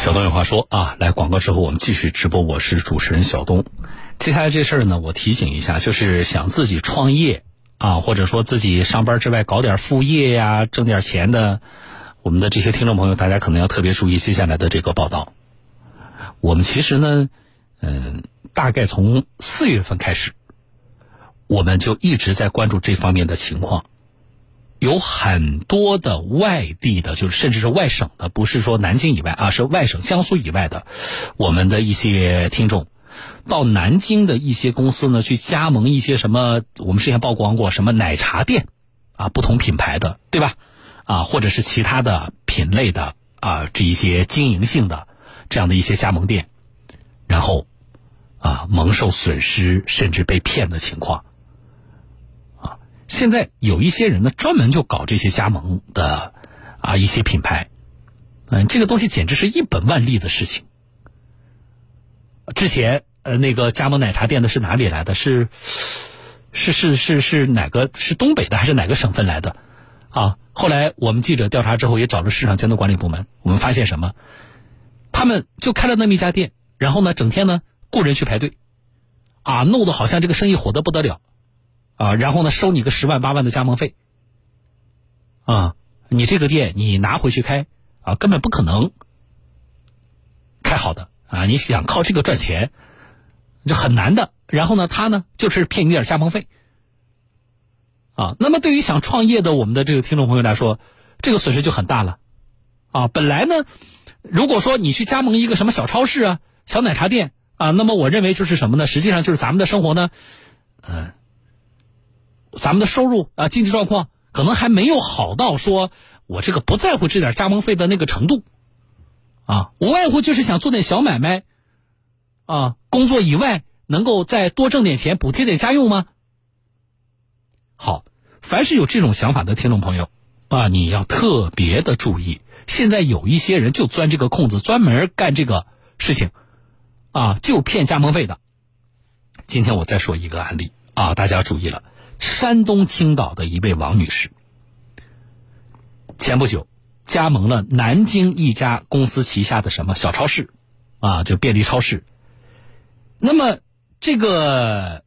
小东有话说啊，来广告之后我们继续直播，我是主持人小东。接下来这事儿呢，我提醒一下，就是想自己创业啊，或者说自己上班之外搞点副业呀，挣点钱的，我们的这些听众朋友，大家可能要特别注意接下来的这个报道。我们其实呢，嗯，大概从四月份开始，我们就一直在关注这方面的情况。有很多的外地的，就是甚至是外省的，不是说南京以外啊，是外省江苏以外的，我们的一些听众，到南京的一些公司呢，去加盟一些什么，我们之前曝光过什么奶茶店，啊，不同品牌的，对吧？啊，或者是其他的品类的啊，这一些经营性的这样的一些加盟店，然后啊，蒙受损失，甚至被骗的情况。现在有一些人呢，专门就搞这些加盟的啊一些品牌，嗯，这个东西简直是一本万利的事情。之前呃那个加盟奶茶店的是哪里来的？是是是是是哪个？是东北的还是哪个省份来的？啊，后来我们记者调查之后，也找了市场监督管理部门，我们发现什么？他们就开了那么一家店，然后呢，整天呢雇人去排队，啊，弄得好像这个生意火得不得了。啊，然后呢，收你个十万八万的加盟费，啊，你这个店你拿回去开啊，根本不可能开好的啊！你想靠这个赚钱，就很难的。然后呢，他呢就是骗你点加盟费，啊，那么对于想创业的我们的这个听众朋友来说，这个损失就很大了，啊，本来呢，如果说你去加盟一个什么小超市啊、小奶茶店啊，那么我认为就是什么呢？实际上就是咱们的生活呢，嗯。咱们的收入啊，经济状况可能还没有好到说我这个不在乎这点加盟费的那个程度，啊，无外乎就是想做点小买卖，啊，工作以外能够再多挣点钱，补贴点家用吗？好，凡是有这种想法的听众朋友，啊，你要特别的注意，现在有一些人就钻这个空子，专门干这个事情，啊，就骗加盟费的。今天我再说一个案例啊，大家注意了。山东青岛的一位王女士，前不久加盟了南京一家公司旗下的什么小超市，啊，就便利超市。那么这个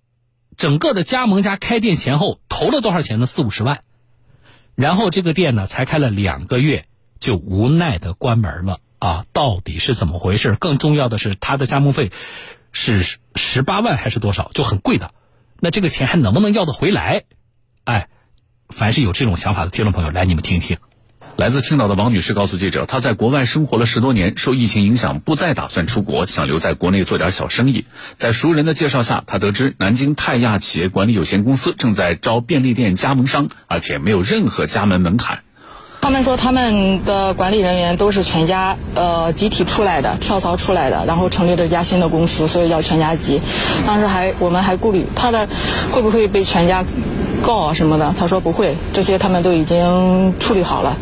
整个的加盟加开店前后投了多少钱呢？四五十万。然后这个店呢，才开了两个月就无奈的关门了啊！到底是怎么回事？更重要的是，他的加盟费是十八万还是多少？就很贵的。那这个钱还能不能要得回来？哎，凡是有这种想法的听众朋友，来你们听听。来自青岛的王女士告诉记者，她在国外生活了十多年，受疫情影响不再打算出国，想留在国内做点小生意。在熟人的介绍下，她得知南京泰亚企业管理有限公司正在招便利店加盟商，而且没有任何加盟门槛。他们说他们的管理人员都是全家呃集体出来的，跳槽出来的，然后成立了一家新的公司，所以叫全家集。当时还我们还顾虑他的会不会被全家告啊什么的，他说不会，这些他们都已经处理好了。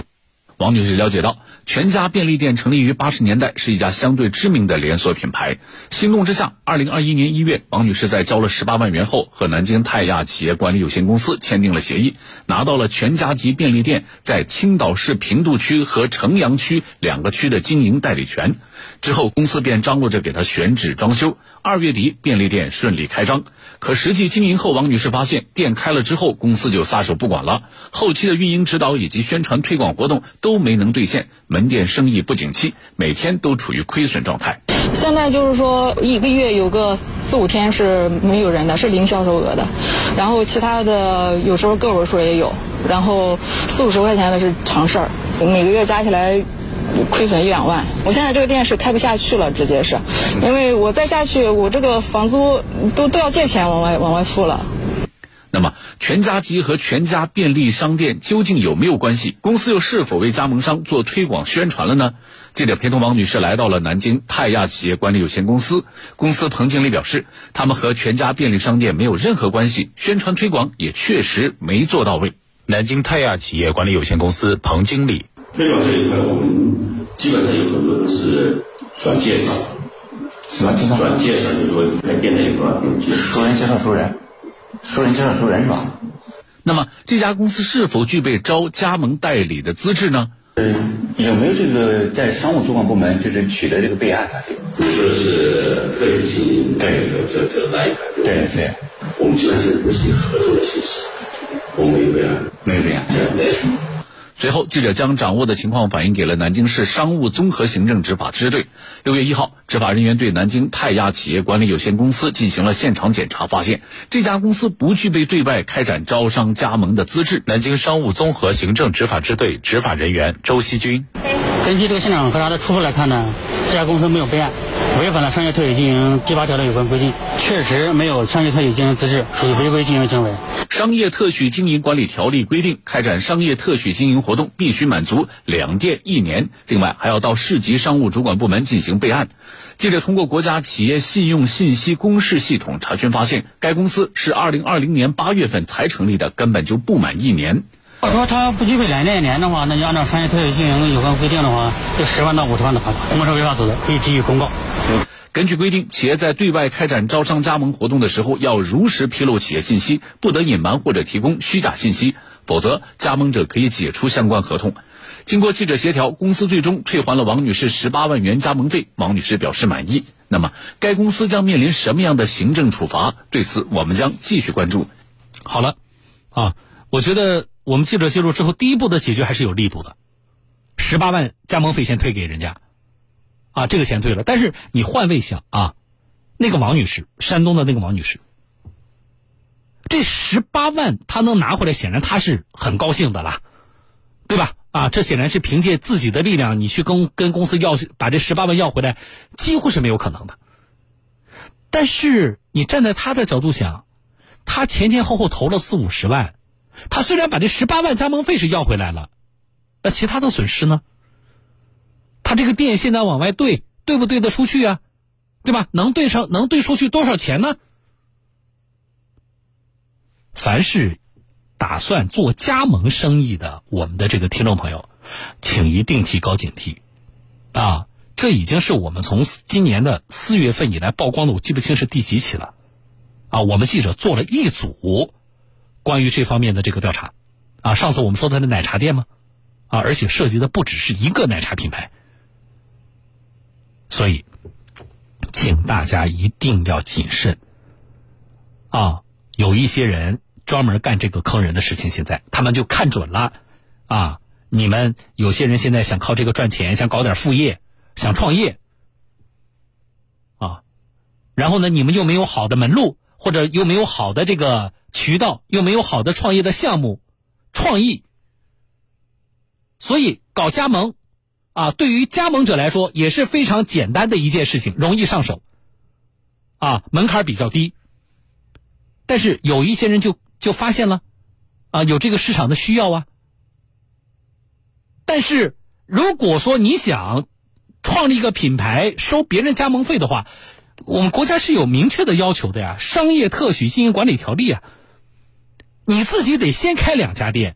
王女士了解到。全家便利店成立于八十年代，是一家相对知名的连锁品牌。心动之下，二零二一年一月，王女士在交了十八万元后，和南京泰亚企业管理有限公司签订了协议，拿到了全家级便利店在青岛市平度区和城阳区两个区的经营代理权。之后，公司便张罗着给她选址装修。二月底，便利店顺利开张。可实际经营后，王女士发现，店开了之后，公司就撒手不管了，后期的运营指导以及宣传推广活动都都没能兑现，门店生意不景气，每天都处于亏损状态。现在就是说，一个月有个四五天是没有人的，是零销售额的，然后其他的有时候个位数也有，然后四五十块钱的是常事儿，每个月加起来。亏损一两万，我现在这个店是开不下去了，直接是，因为我再下去，我这个房租都都要借钱往外往外付了。那么，全家集和全家便利商店究竟有没有关系？公司又是否为加盟商做推广宣传了呢？记者陪同王女士来到了南京泰亚企业管理有限公司，公司彭经理表示，他们和全家便利商店没有任何关系，宣传推广也确实没做到位。南京泰亚企业管理有限公司彭经理。推广这一块，我们基本上有很多都是转介绍，什么介绍？转介绍就是说开店的一个熟人介绍熟人，熟人介绍熟人是吧？那么这家公司是否具备招加盟代理的资质呢？有没有这个在商务主管部门就是取得这个备案啊？你说的是特许经营对这这这那一块，对对，我们基本上是不是合作的形式，我们没有备案，没有备案。对。随后，记者将掌握的情况反映给了南京市商务综合行政执法支队。六月一号，执法人员对南京泰亚企业管理有限公司进行了现场检查，发现这家公司不具备对外开展招商加盟的资质。南京商务综合行政执法支队执法人员周希军，根据这个现场核查的初步来看呢，这家公司没有备案，违反了商业特许经营第八条的有关规定，确实没有商业特许经营资质，属于违规经营行为。商业特许经营管理条例规定，开展商业特许经营活动必须满足两店一年，另外还要到市级商务主管部门进行备案。记者通过国家企业信用信息公示系统查询发现，该公司是二零二零年八月份才成立的，根本就不满一年。如果说他不具备两年一年的话，那就按照商业特许经营有关规定的话，就十万到五十万的罚款，公示违法所得可以给予公告。根据规定，企业在对外开展招商加盟活动的时候，要如实披露企业信息，不得隐瞒或者提供虚假信息，否则加盟者可以解除相关合同。经过记者协调，公司最终退还了王女士十八万元加盟费，王女士表示满意。那么，该公司将面临什么样的行政处罚？对此，我们将继续关注。好了，啊，我觉得我们记者介入之后，第一步的解决还是有力度的，十八万加盟费先退给人家。啊，这个钱退了，但是你换位想啊，那个王女士，山东的那个王女士，这十八万她能拿回来，显然她是很高兴的啦，对吧？啊，这显然是凭借自己的力量，你去跟跟公司要把这十八万要回来，几乎是没有可能的。但是你站在他的角度想，他前前后后投了四五十万，他虽然把这十八万加盟费是要回来了，那其他的损失呢？他这个店现在往外兑，兑不兑得出去啊？对吧？能兑成，能兑出去多少钱呢？凡是打算做加盟生意的，我们的这个听众朋友，请一定提高警惕啊！这已经是我们从今年的四月份以来曝光的，我记不清是第几起了啊！我们记者做了一组关于这方面的这个调查啊。上次我们说他的奶茶店吗？啊，而且涉及的不只是一个奶茶品牌。所以，请大家一定要谨慎啊！有一些人专门干这个坑人的事情，现在他们就看准了啊！你们有些人现在想靠这个赚钱，想搞点副业，想创业啊，然后呢，你们又没有好的门路，或者又没有好的这个渠道，又没有好的创业的项目、创意，所以搞加盟。啊，对于加盟者来说也是非常简单的一件事情，容易上手，啊，门槛比较低。但是有一些人就就发现了，啊，有这个市场的需要啊。但是如果说你想创立一个品牌收别人加盟费的话，我们国家是有明确的要求的呀，《商业特许经营管理条例》啊，你自己得先开两家店。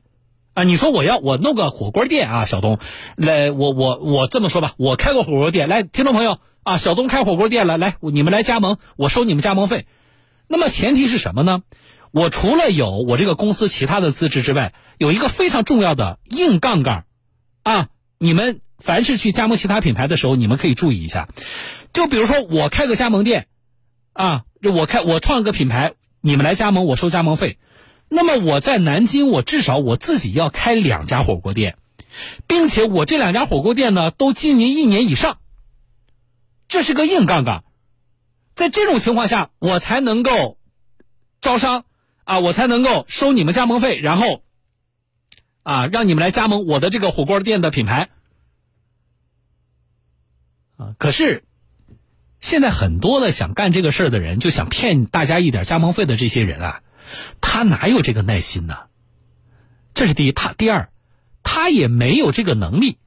啊，你说我要我弄个火锅店啊，小东，来，我我我这么说吧，我开个火锅店，来，听众朋友啊，小东开火锅店了，来，你们来加盟，我收你们加盟费。那么前提是什么呢？我除了有我这个公司其他的资质之外，有一个非常重要的硬杠杆，啊，你们凡是去加盟其他品牌的时候，你们可以注意一下。就比如说我开个加盟店，啊，我开我创个品牌，你们来加盟，我收加盟费。那么我在南京，我至少我自己要开两家火锅店，并且我这两家火锅店呢都经营一年以上，这是个硬杠杠。在这种情况下，我才能够招商啊，我才能够收你们加盟费，然后啊让你们来加盟我的这个火锅店的品牌啊。可是现在很多的想干这个事儿的人，就想骗大家一点加盟费的这些人啊。他哪有这个耐心呢？这是第一，他第二，他也没有这个能力。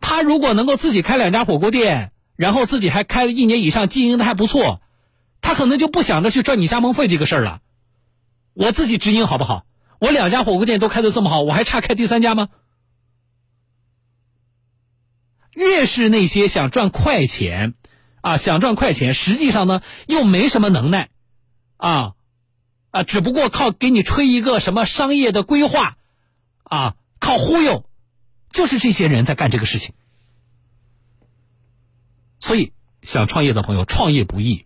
他如果能够自己开两家火锅店，然后自己还开了一年以上，经营的还不错，他可能就不想着去赚你加盟费这个事儿了。我自己直营好不好？我两家火锅店都开的这么好，我还差开第三家吗？越是那些想赚快钱，啊，想赚快钱，实际上呢又没什么能耐，啊。啊，只不过靠给你吹一个什么商业的规划，啊，靠忽悠，就是这些人在干这个事情。所以，想创业的朋友，创业不易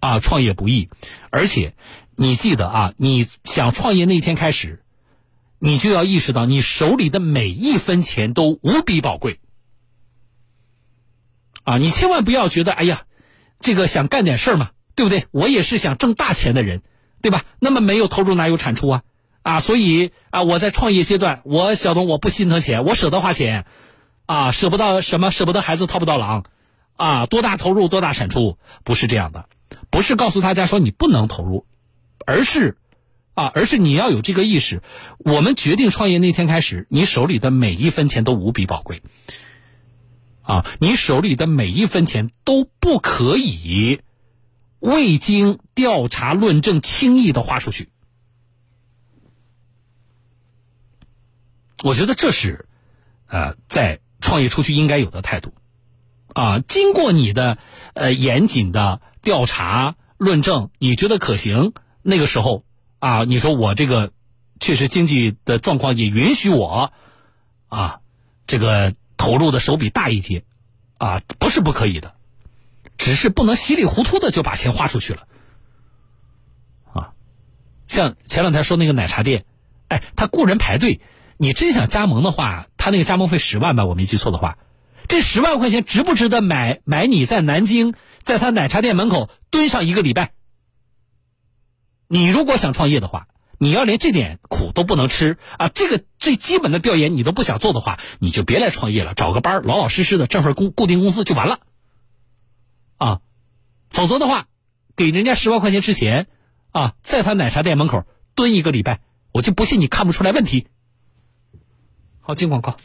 啊，创业不易。而且，你记得啊，你想创业那天开始，你就要意识到，你手里的每一分钱都无比宝贵啊！你千万不要觉得，哎呀，这个想干点事儿嘛，对不对？我也是想挣大钱的人，对吧？那么没有投入哪有产出啊？啊，所以啊，我在创业阶段，我小东我不心疼钱，我舍得花钱，啊，舍不到什么，舍不得孩子套不到狼，啊，多大投入多大产出，不是这样的，不是告诉大家说你不能投入，而是，啊，而是你要有这个意识。我们决定创业那天开始，你手里的每一分钱都无比宝贵，啊，你手里的每一分钱都不可以未经调查论证轻易的花出去。我觉得这是，呃，在创业初期应该有的态度，啊，经过你的呃严谨的调查论证，你觉得可行，那个时候啊，你说我这个确实经济的状况也允许我，啊，这个投入的手笔大一些，啊，不是不可以的，只是不能稀里糊涂的就把钱花出去了，啊，像前两天说那个奶茶店，哎，他雇人排队。你真想加盟的话，他那个加盟费十万吧，我没记错的话，这十万块钱值不值得买买你在南京在他奶茶店门口蹲上一个礼拜？你如果想创业的话，你要连这点苦都不能吃啊，这个最基本的调研你都不想做的话，你就别来创业了，找个班老老实实的挣份工固定工资就完了，啊，否则的话，给人家十万块钱之前啊，在他奶茶店门口蹲一个礼拜，我就不信你看不出来问题。好，进广告。